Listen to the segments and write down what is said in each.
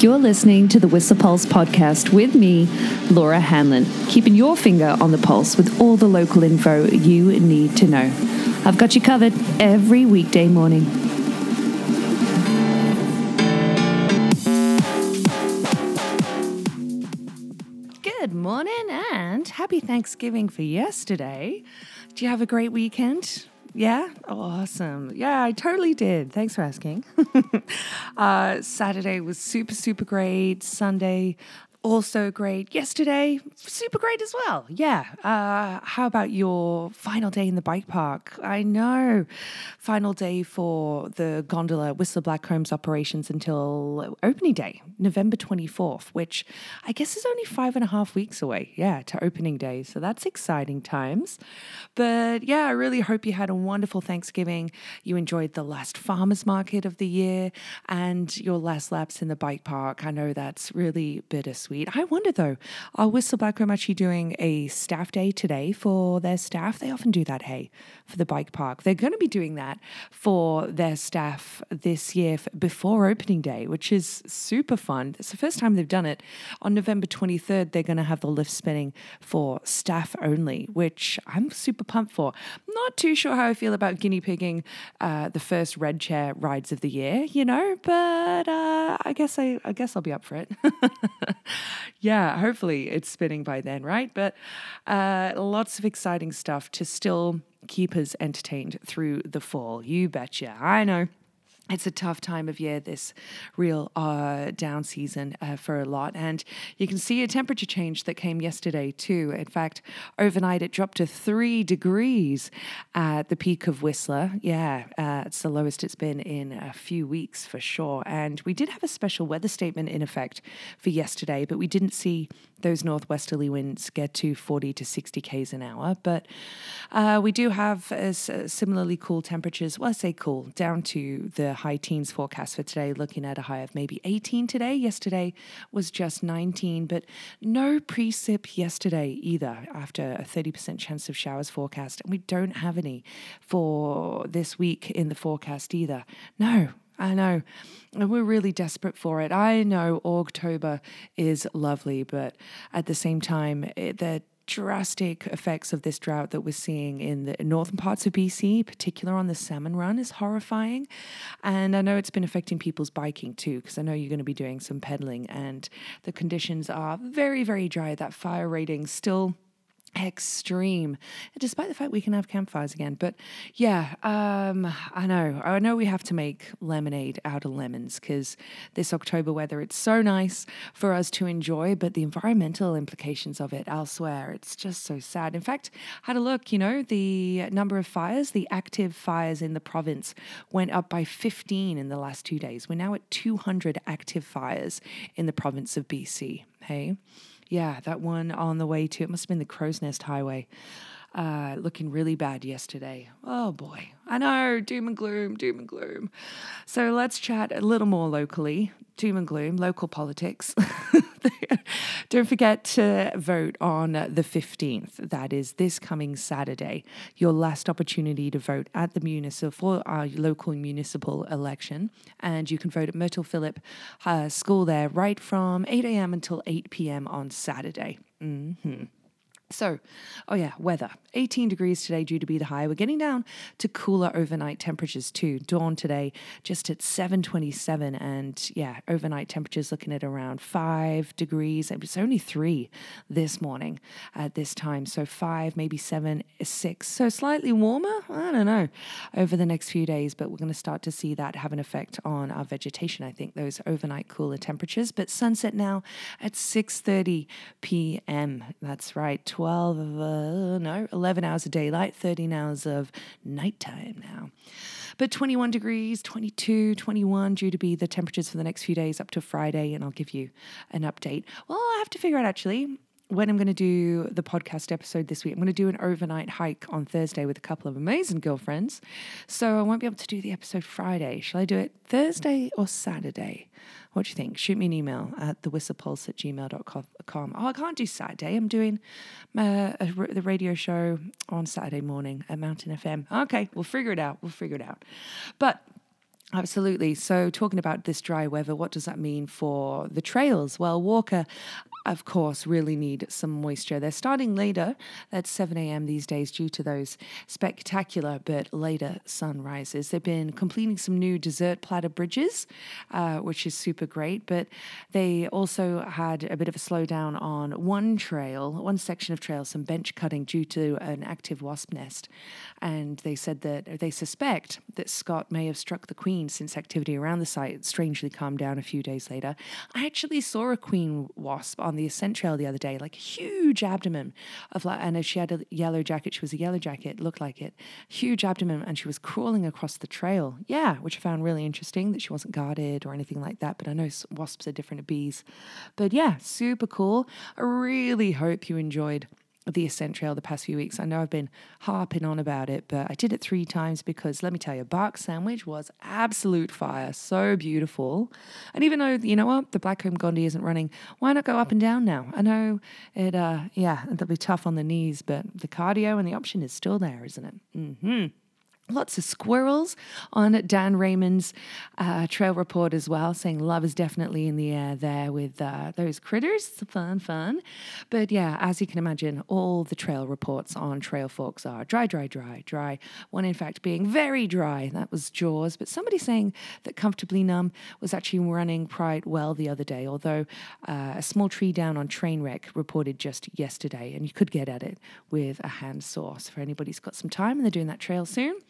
You're listening to the Whistler Pulse podcast with me, Laura Hanlon, keeping your finger on the pulse with all the local info you need to know. I've got you covered every weekday morning. Good morning and happy Thanksgiving for yesterday. Do you have a great weekend? Yeah, awesome. Yeah, I totally did. Thanks for asking. uh, Saturday was super, super great. Sunday, also great. Yesterday, super great as well. Yeah. Uh, how about your final day in the bike park? I know. Final day for the gondola Whistler Blackcombs operations until opening day, November 24th, which I guess is only five and a half weeks away. Yeah, to opening day. So that's exciting times. But yeah, I really hope you had a wonderful Thanksgiving. You enjoyed the last farmers market of the year and your last laps in the bike park. I know that's really bittersweet sweet. I wonder though, are Whistler Blackcomb actually doing a staff day today for their staff? They often do that, hey, for the bike park. They're going to be doing that for their staff this year before opening day, which is super fun. It's the first time they've done it. On November 23rd, they're going to have the lift spinning for staff only, which I'm super pumped for. Not too sure how I feel about guinea pigging uh, the first red chair rides of the year, you know, but uh, I guess I, I guess I'll be up for it. yeah, hopefully it's spinning by then, right? But uh, lots of exciting stuff to still keep us entertained through the fall. You betcha. I know it's a tough time of year, this real uh, down season uh, for a lot. And you can see a temperature change that came yesterday, too. In fact, overnight it dropped to three degrees at the peak of Whistler. Yeah, uh, it's the lowest it's been in a few weeks for sure. And we did have a special weather statement in effect for yesterday, but we didn't see those northwesterly winds get to 40 to 60 k's an hour. But uh, we do have uh, similarly cool temperatures. Well, I say cool, down to the high teens forecast for today, looking at a high of maybe 18 today. Yesterday was just 19, but no precip yesterday either, after a 30% chance of showers forecast. And we don't have any for this week in the forecast either. No, I know. And we're really desperate for it. I know October is lovely, but at the same time, it, the drastic effects of this drought that we're seeing in the northern parts of BC, particular on the salmon run, is horrifying. And I know it's been affecting people's biking too, because I know you're going to be doing some pedaling, and the conditions are very, very dry. That fire rating still extreme despite the fact we can have campfires again. But yeah um i know. I know we have to make lemonade out of lemons because this october weather it's so nice for us to enjoy but the environmental implications of it elsewhere it's just so sad. In fact had a look you know the number of fires the active fires in the province went up by 15 in the last two days. We're now at 200 active fires in the province of bc hey yeah, that one on the way to it must have been the Crow's Nest Highway. Uh, looking really bad yesterday. Oh boy, I know, doom and gloom, doom and gloom. So let's chat a little more locally. Doom and gloom, local politics. Don't forget to vote on the 15th. That is this coming Saturday. Your last opportunity to vote at the municipal, for our local municipal election. And you can vote at Myrtle Phillip uh, School there right from 8 a.m. until 8 p.m. on Saturday. Mm-hmm. So, oh yeah, weather. 18 degrees today due to be the high. We're getting down to cooler overnight temperatures too. Dawn today just at 727 and yeah, overnight temperatures looking at around 5 degrees. It was only 3 this morning at this time. So 5, maybe 7, 6. So slightly warmer, I don't know, over the next few days, but we're going to start to see that have an effect on our vegetation, I think, those overnight cooler temperatures. But sunset now at 6:30 p.m. That's right. 12, uh, no, 11 hours of daylight, 13 hours of nighttime now. But 21 degrees, 22, 21 due to be the temperatures for the next few days up to Friday, and I'll give you an update. Well, I have to figure out actually when I'm going to do the podcast episode this week, I'm going to do an overnight hike on Thursday with a couple of amazing girlfriends. So I won't be able to do the episode Friday. Shall I do it Thursday or Saturday? What do you think? Shoot me an email at thewhistlepulse at gmail.com. Oh, I can't do Saturday. I'm doing uh, a, the radio show on Saturday morning at Mountain FM. Okay, we'll figure it out. We'll figure it out. But Absolutely. So, talking about this dry weather, what does that mean for the trails? Well, WORCA, of course, really need some moisture. They're starting later at 7 a.m. these days due to those spectacular but later sunrises. They've been completing some new dessert platter bridges, uh, which is super great, but they also had a bit of a slowdown on one trail, one section of trail, some bench cutting due to an active wasp nest. And they said that they suspect that Scott may have struck the queen since activity around the site strangely calmed down a few days later. I actually saw a queen wasp on the ascent trail the other day, like huge abdomen of like, and if she had a yellow jacket. She was a yellow jacket, looked like it, huge abdomen, and she was crawling across the trail. Yeah, which I found really interesting that she wasn't guarded or anything like that. But I know wasps are different to bees. But yeah, super cool. I really hope you enjoyed the Ascent Trail the past few weeks. I know I've been harping on about it, but I did it three times because let me tell you, Bark Sandwich was absolute fire. So beautiful. And even though, you know what, the Blackcomb Gondi isn't running, why not go up and down now? I know it, uh, yeah, it'll be tough on the knees, but the cardio and the option is still there, isn't it? Mm-hmm. Lots of squirrels on Dan Raymond's uh, trail report as well, saying love is definitely in the air there with uh, those critters. Fun, fun. But yeah, as you can imagine, all the trail reports on Trailforks are dry, dry, dry, dry. One, in fact, being very dry. That was Jaws. But somebody saying that Comfortably Numb was actually running quite well the other day, although uh, a small tree down on Trainwreck reported just yesterday, and you could get at it with a hand saw. So for anybody who's got some time and they're doing that trail soon,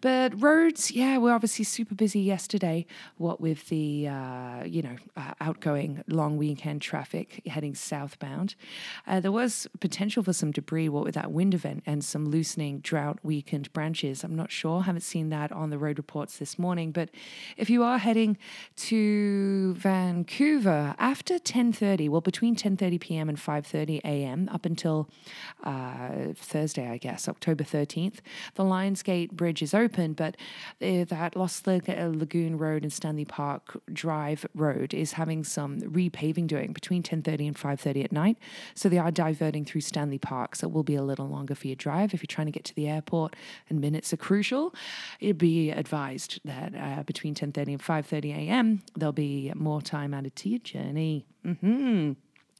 but roads, yeah, we're obviously super busy yesterday. What with the, uh, you know, uh, outgoing long weekend traffic heading southbound. Uh, there was potential for some debris, what with that wind event and some loosening drought weakened branches. I'm not sure. Haven't seen that on the road reports this morning. But if you are heading to Vancouver after 10:30, well, between 10:30 p.m. and 5:30 a.m. up until uh, Thursday, I guess, October 13th, the Lionsgate Bridge is open, but that Lost Lagoon Road and Stanley Park Drive Road is having some repaving doing between 10:30 and 5:30 at night. So they are diverting through Stanley Park, so it will be a little longer for your drive if you're trying to get to the airport and minutes are crucial. It'd be advised that uh, between 10:30 and 5:30 a.m. there'll be more time added to your journey. Mm-hmm.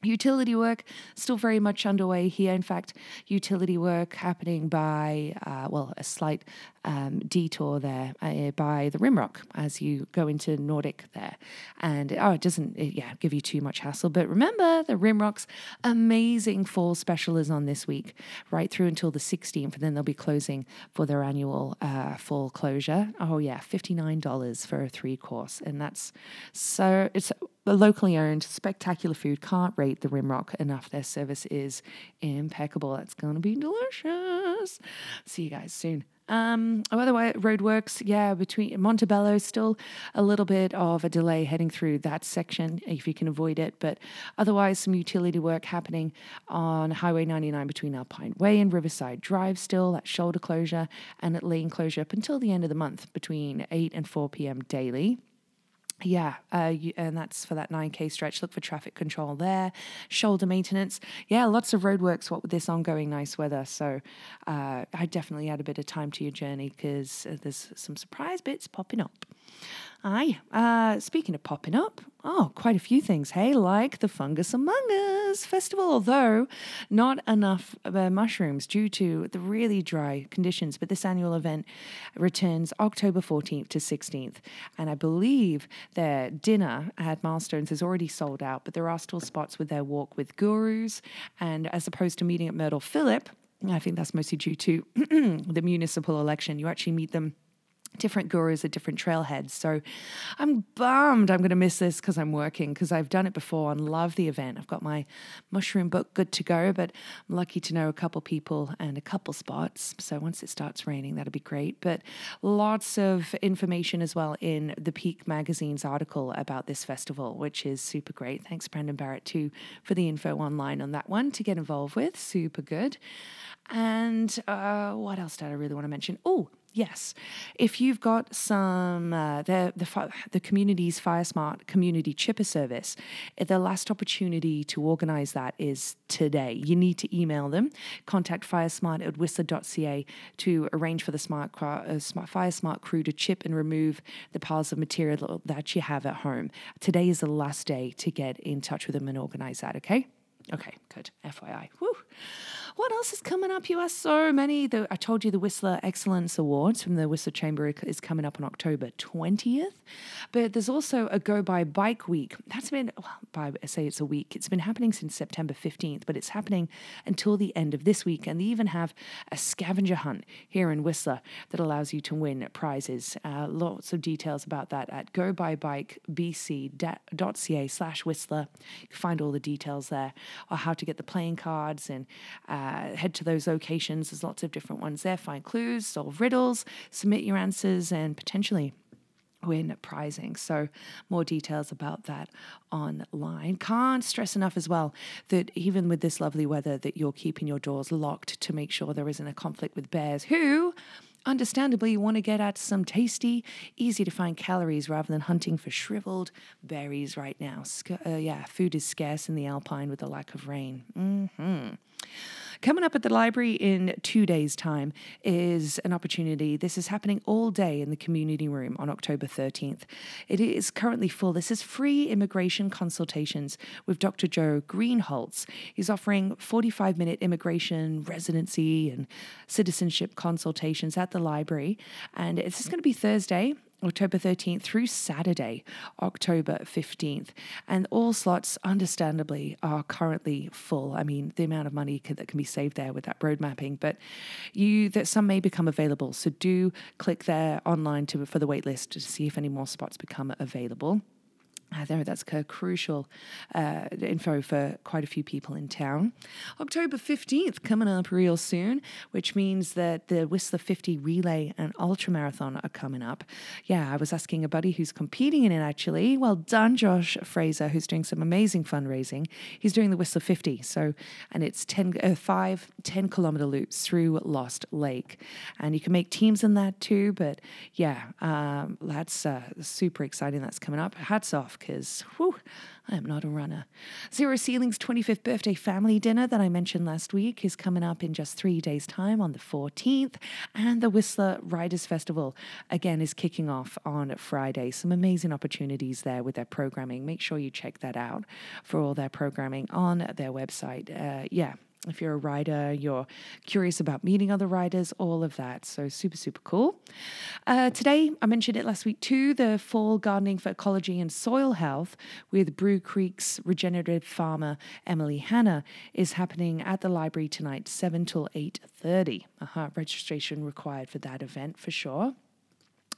Utility work still very much underway here. In fact, utility work happening by, uh, well, a slight um, detour there uh, by the Rimrock as you go into Nordic there. And oh, it doesn't, it, yeah, give you too much hassle. But remember, the Rimrock's amazing fall special is on this week, right through until the 16th. And then they'll be closing for their annual uh, fall closure. Oh, yeah, $59 for a three course. And that's so, it's locally owned, spectacular food. Can't rate the Rimrock enough. Their service is impeccable. That's going to be delicious. See you guys soon. Um, oh, otherwise, roadworks, yeah, between Montebello, still a little bit of a delay heading through that section if you can avoid it. But otherwise, some utility work happening on Highway 99 between Alpine Way and Riverside Drive, still that shoulder closure and at lane closure up until the end of the month between 8 and 4 p.m. daily yeah, uh, you, and that's for that 9K stretch. Look for traffic control there. Shoulder maintenance. Yeah, lots of roadworks, what with this ongoing nice weather. So uh, I definitely add a bit of time to your journey because uh, there's some surprise bits popping up. Aye. Uh, speaking of popping up, oh, quite a few things, hey, like the Fungus Among Us festival, although not enough uh, mushrooms due to the really dry conditions. But this annual event returns October 14th to 16th. And I believe their dinner at Milestones is already sold out, but there are still spots with their walk with gurus. And as opposed to meeting at Myrtle Phillip, I think that's mostly due to the municipal election. You actually meet them different gurus at different trailheads. So I'm bummed I'm going to miss this because I'm working because I've done it before and love the event. I've got my mushroom book good to go, but I'm lucky to know a couple people and a couple spots. So once it starts raining, that'll be great. But lots of information as well in the Pique Magazine's article about this festival, which is super great. Thanks, Brendan Barrett, too, for the info online on that one to get involved with. Super good. And uh, what else did I really want to mention? Oh, yes. If you've got some, uh, the, the, the community's FireSmart community chipper service, the last opportunity to organize that is today. You need to email them, contact FireSmart at whistler.ca to arrange for the smart, uh, smart FireSmart crew to chip and remove the piles of material that you have at home. Today is the last day to get in touch with them and organize that, okay? Okay, good. FYI. Woo. What else is coming up? You are so many. The, I told you the Whistler Excellence Awards from the Whistler Chamber is coming up on October 20th. But there's also a Go By Bike Week. That's been, well, by, I say it's a week. It's been happening since September 15th, but it's happening until the end of this week. And they even have a scavenger hunt here in Whistler that allows you to win prizes. Uh, lots of details about that at gobybikebc.ca slash Whistler. You can find all the details there or how to get the playing cards and uh, head to those locations. There's lots of different ones there. Find clues, solve riddles, submit your answers, and potentially win prizing. So, more details about that online. Can't stress enough as well that even with this lovely weather, that you're keeping your doors locked to make sure there isn't a conflict with bears who Understandably, want to get at some tasty, easy to find calories rather than hunting for shriveled berries right now. Sc- uh, yeah, food is scarce in the Alpine with the lack of rain. Mm-hmm. Coming up at the library in two days' time is an opportunity. This is happening all day in the community room on October 13th. It is currently full. This is free immigration consultations with Dr. Joe Greenholtz. He's offering 45 minute immigration, residency, and citizenship consultations at the library. And this is going to be Thursday, October 13th through Saturday, October 15th. And all slots, understandably, are currently full. I mean, the amount of money that can be saved there with that road mapping, but you that some may become available. So do click there online to for the waitlist to see if any more spots become available. Uh, there, that's crucial uh, info for quite a few people in town. October 15th coming up real soon, which means that the Whistler 50 Relay and Ultra Marathon are coming up. Yeah, I was asking a buddy who's competing in it actually. Well done, Josh Fraser, who's doing some amazing fundraising. He's doing the Whistler 50. So, and it's 10, uh, five 10 kilometer loops through Lost Lake. And you can make teams in that too. But yeah, um, that's uh, super exciting. That's coming up. Hats off because, I am not a runner. Zero Ceiling's 25th birthday family dinner that I mentioned last week is coming up in just three days' time on the 14th. And the Whistler Writers Festival, again, is kicking off on Friday. Some amazing opportunities there with their programming. Make sure you check that out for all their programming on their website. Uh, yeah, if you're a rider, you're curious about meeting other riders, all of that. So, super, super cool. Uh, today, I mentioned it last week too the fall gardening for ecology and soil health with Brew Creek's regenerative farmer Emily Hanna is happening at the library tonight, 7 till 8.30. Uh-huh, registration required for that event for sure.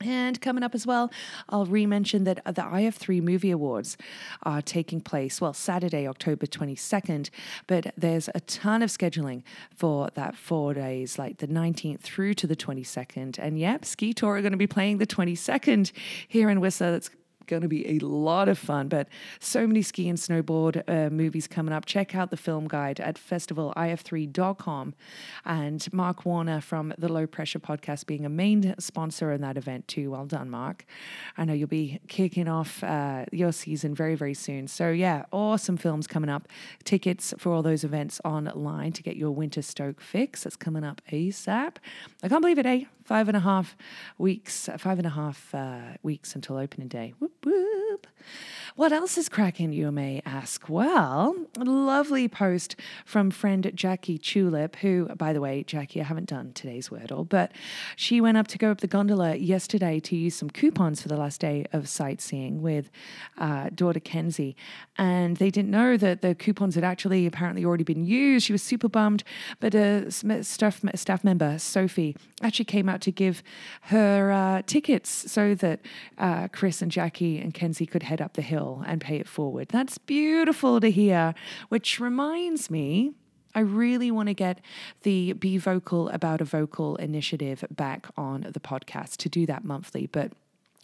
And coming up as well, I'll re-mention that the IF3 Movie Awards are taking place, well, Saturday, October 22nd, but there's a ton of scheduling for that four days, like the 19th through to the 22nd. And yep, Ski Tour are going to be playing the 22nd here in Whistler. That's going to be a lot of fun. But so many ski and snowboard uh, movies coming up. Check out the film guide at festivalif3.com. And Mark Warner from the Low Pressure Podcast being a main sponsor in that event too. Well done, Mark. I know you'll be kicking off uh, your season very, very soon. So, yeah, awesome films coming up. Tickets for all those events online to get your winter stoke fix. That's coming up ASAP. I can't believe it, eh? Five and a half weeks, five and a half uh, weeks until opening day. Whoop, whoop. What else is cracking, you may ask? Well, a lovely post from friend Jackie Tulip, who, by the way, Jackie, I haven't done today's Wordle, but she went up to go up the gondola yesterday to use some coupons for the last day of sightseeing with uh, daughter Kenzie. And they didn't know that the coupons had actually apparently already been used. She was super bummed, but a staff, staff member, Sophie, actually came out to give her uh, tickets so that uh, Chris and Jackie and Kenzie could head up the hill and pay it forward. That's beautiful to hear, which reminds me. I really want to get the Be Vocal About a Local initiative back on the podcast to do that monthly. But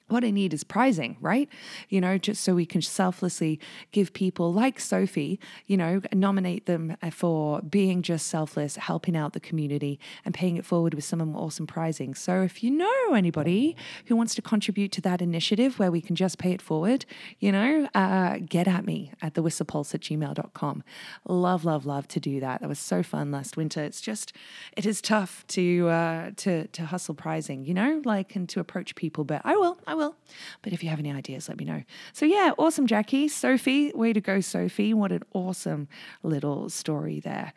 what I need is prizing, right? You know, just so we can selflessly give people like Sophie, you know, nominate them for being just selfless, helping out the community, and paying it forward with some awesome prizing. So if you know anybody who wants to contribute to that initiative where we can just pay it forward, you know, uh, get at me at the whistlepulse at gmail.com. Love, love, love to do that. That was so fun last winter. It's just, it is tough to, uh, to, to hustle prizing, you know, like, and to approach people, but I will. I I will. But if you have any ideas, let me know. So, yeah, awesome, Jackie. Sophie, way to go, Sophie. What an awesome little story there.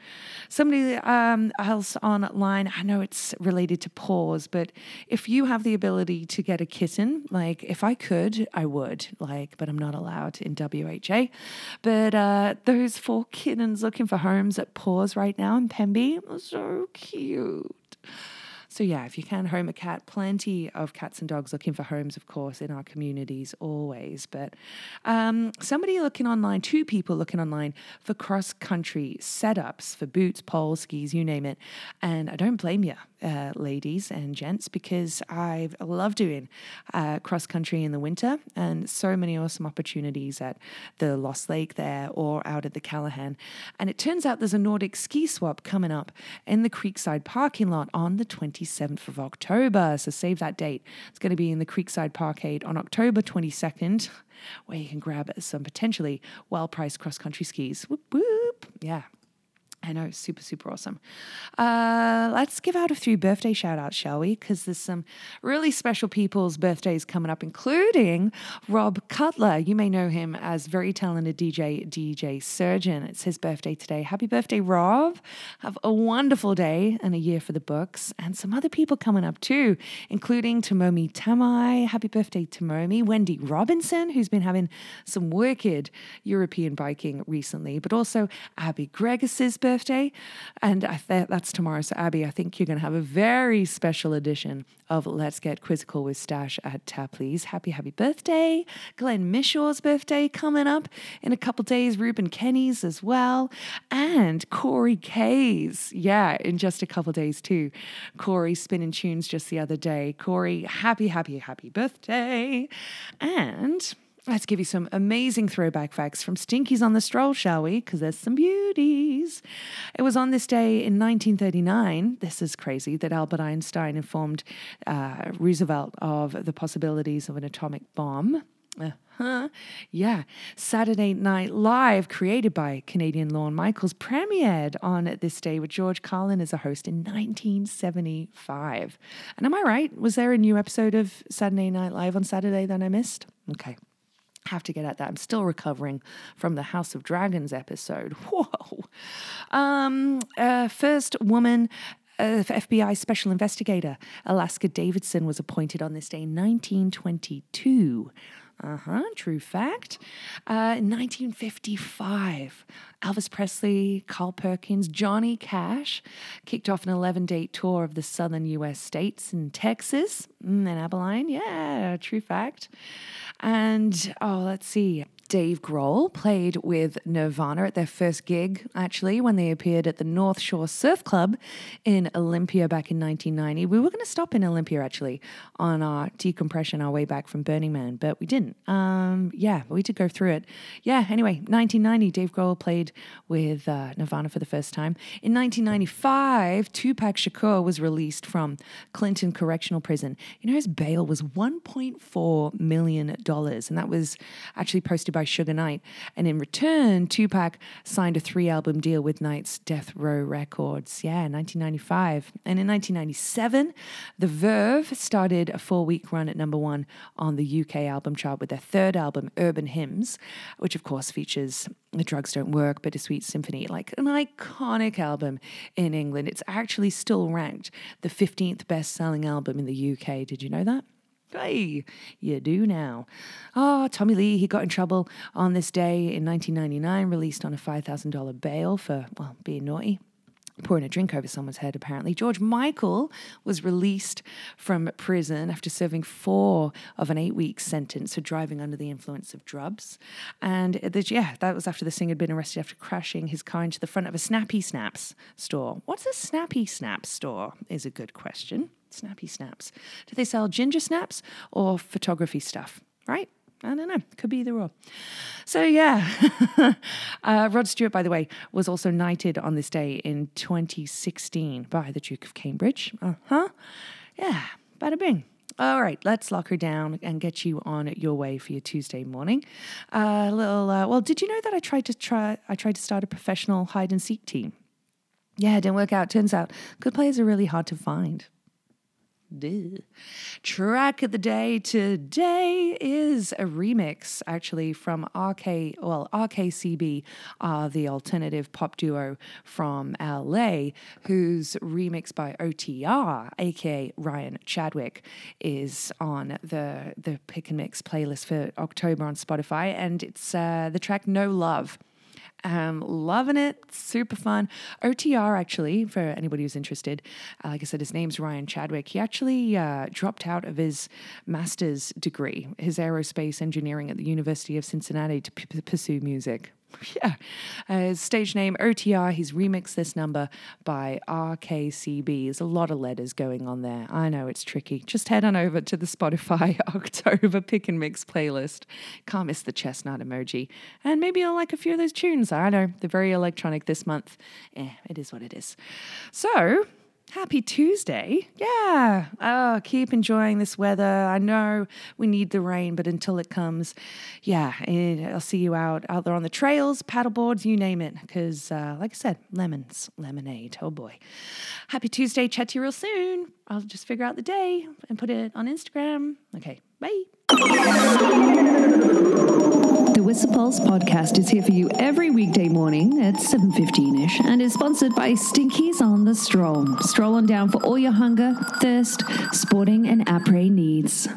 Somebody um, else online, I know it's related to paws, but if you have the ability to get a kitten, like if I could, I would, like, but I'm not allowed in WHA. But uh, those four kittens looking for homes at paws right now in Pemby, so cute. So, yeah, if you can home a cat, plenty of cats and dogs looking for homes, of course, in our communities always. But um, somebody looking online, two people looking online for cross country setups for boots, poles, skis, you name it. And I don't blame you, uh, ladies and gents, because I love doing uh, cross country in the winter and so many awesome opportunities at the Lost Lake there or out at the Callaghan. And it turns out there's a Nordic ski swap coming up in the Creekside parking lot on the 27th of October. So save that date. It's going to be in the Creekside Parkade on October 22nd, where you can grab some potentially well priced cross country skis. Whoop, whoop. Yeah, I know, super, super awesome. Uh, let's give out a few birthday shout outs, shall we? Because there's some really special people's birthdays coming up, including Rob Cutler. You may know him as very talented DJ, DJ Surgeon. It's his birthday today. Happy birthday, Rob. Have a wonderful day and a year for the books. And some other people coming up too, including Tomomi Tamai. Happy birthday, Tomomi. Wendy Robinson, who's been having some wicked European biking recently, but also Abby Gregis's birthday birthday. And I th- that's tomorrow. So, Abby, I think you're going to have a very special edition of Let's Get Quizzical with Stash at Tapley's. Happy, happy birthday. Glenn Mishaw's birthday coming up in a couple days. Ruben Kenny's as well. And Corey Kay's. Yeah, in just a couple days too. Corey spinning tunes just the other day. Corey, happy, happy, happy birthday. And Let's give you some amazing throwback facts from Stinkies on the Stroll, shall we? Because there's some beauties. It was on this day in 1939, this is crazy, that Albert Einstein informed uh, Roosevelt of the possibilities of an atomic bomb. Uh-huh. Yeah. Saturday Night Live, created by Canadian Lorne Michaels, premiered on this day with George Carlin as a host in 1975. And am I right? Was there a new episode of Saturday Night Live on Saturday that I missed? Okay have to get at that. I'm still recovering from the House of Dragons episode. Whoa. Um, uh, first woman uh, FBI special investigator Alaska Davidson was appointed on this day in 1922. Uh huh, true fact. Uh, in 1955, Elvis Presley, Carl Perkins, Johnny Cash kicked off an 11 date tour of the southern US states and Texas mm, and Abilene. Yeah, true fact. And oh, let's see. Dave Grohl played with Nirvana at their first gig, actually, when they appeared at the North Shore Surf Club in Olympia back in 1990. We were going to stop in Olympia, actually, on our decompression, our way back from Burning Man, but we didn't. Um, yeah, we did go through it. Yeah, anyway, 1990, Dave Grohl played with uh, Nirvana for the first time. In 1995, Tupac Shakur was released from Clinton Correctional Prison. You know, his bail was $1.4 million, and that was actually posted by Suge Knight. And in return, Tupac signed a three album deal with Knight's Death Row Records. Yeah, 1995. And in 1997, The Verve started a four week run at number one on the UK album chart with their third album, Urban Hymns, which of course features The Drugs Don't Work, Bittersweet Symphony, like an iconic album in England. It's actually still ranked the 15th best selling album in the UK. Did you know that? Hey, you do now. Oh, Tommy Lee, he got in trouble on this day in 1999, released on a $5,000 bail for, well, being naughty. Pouring a drink over someone's head, apparently. George Michael was released from prison after serving four of an eight week sentence for driving under the influence of drugs. And yeah, that was after the singer had been arrested after crashing his car into the front of a Snappy Snaps store. What's a Snappy Snaps store? Is a good question. Snappy Snaps. Do they sell ginger snaps or photography stuff? Right? I don't know. Could be either or. So, yeah. uh, Rod Stewart, by the way, was also knighted on this day in 2016 by the Duke of Cambridge. Uh huh. Yeah. Bada bing. All right, let's lock her down and get you on your way for your Tuesday morning. A uh, little. Uh, well, did you know that I tried to try? I tried to start a professional hide and seek team. Yeah, it didn't work out. Turns out good players are really hard to find. Duh. Track of the day today is a remix, actually, from RK, well, RKCB, uh, the alternative pop duo from LA, whose remix by OTR, aka Ryan Chadwick, is on the the pick and mix playlist for October on Spotify, and it's uh, the track No Love. Um, loving it, super fun. OTR, actually, for anybody who's interested, uh, like I said, his name's Ryan Chadwick. He actually uh, dropped out of his master's degree, his aerospace engineering at the University of Cincinnati, to p- pursue music. Yeah. Uh, stage name, OTR, he's remixed this number by RKCB. There's a lot of letters going on there. I know it's tricky. Just head on over to the Spotify October Pick and Mix playlist. Can't miss the chestnut emoji. And maybe you'll like a few of those tunes. I know, they're very electronic this month. Eh, it is what it is. So, Happy Tuesday. Yeah. Oh, keep enjoying this weather. I know we need the rain, but until it comes, yeah, I'll see you out out there on the trails, paddleboards, you name it. Because, uh, like I said, lemons, lemonade. Oh boy. Happy Tuesday. Chat to you real soon. I'll just figure out the day and put it on Instagram. Okay. Bye. The Whistler Pulse podcast is here for you every weekday morning at 7.15ish and is sponsored by Stinkies on the Stroll. Stroll on down for all your hunger, thirst, sporting and après needs.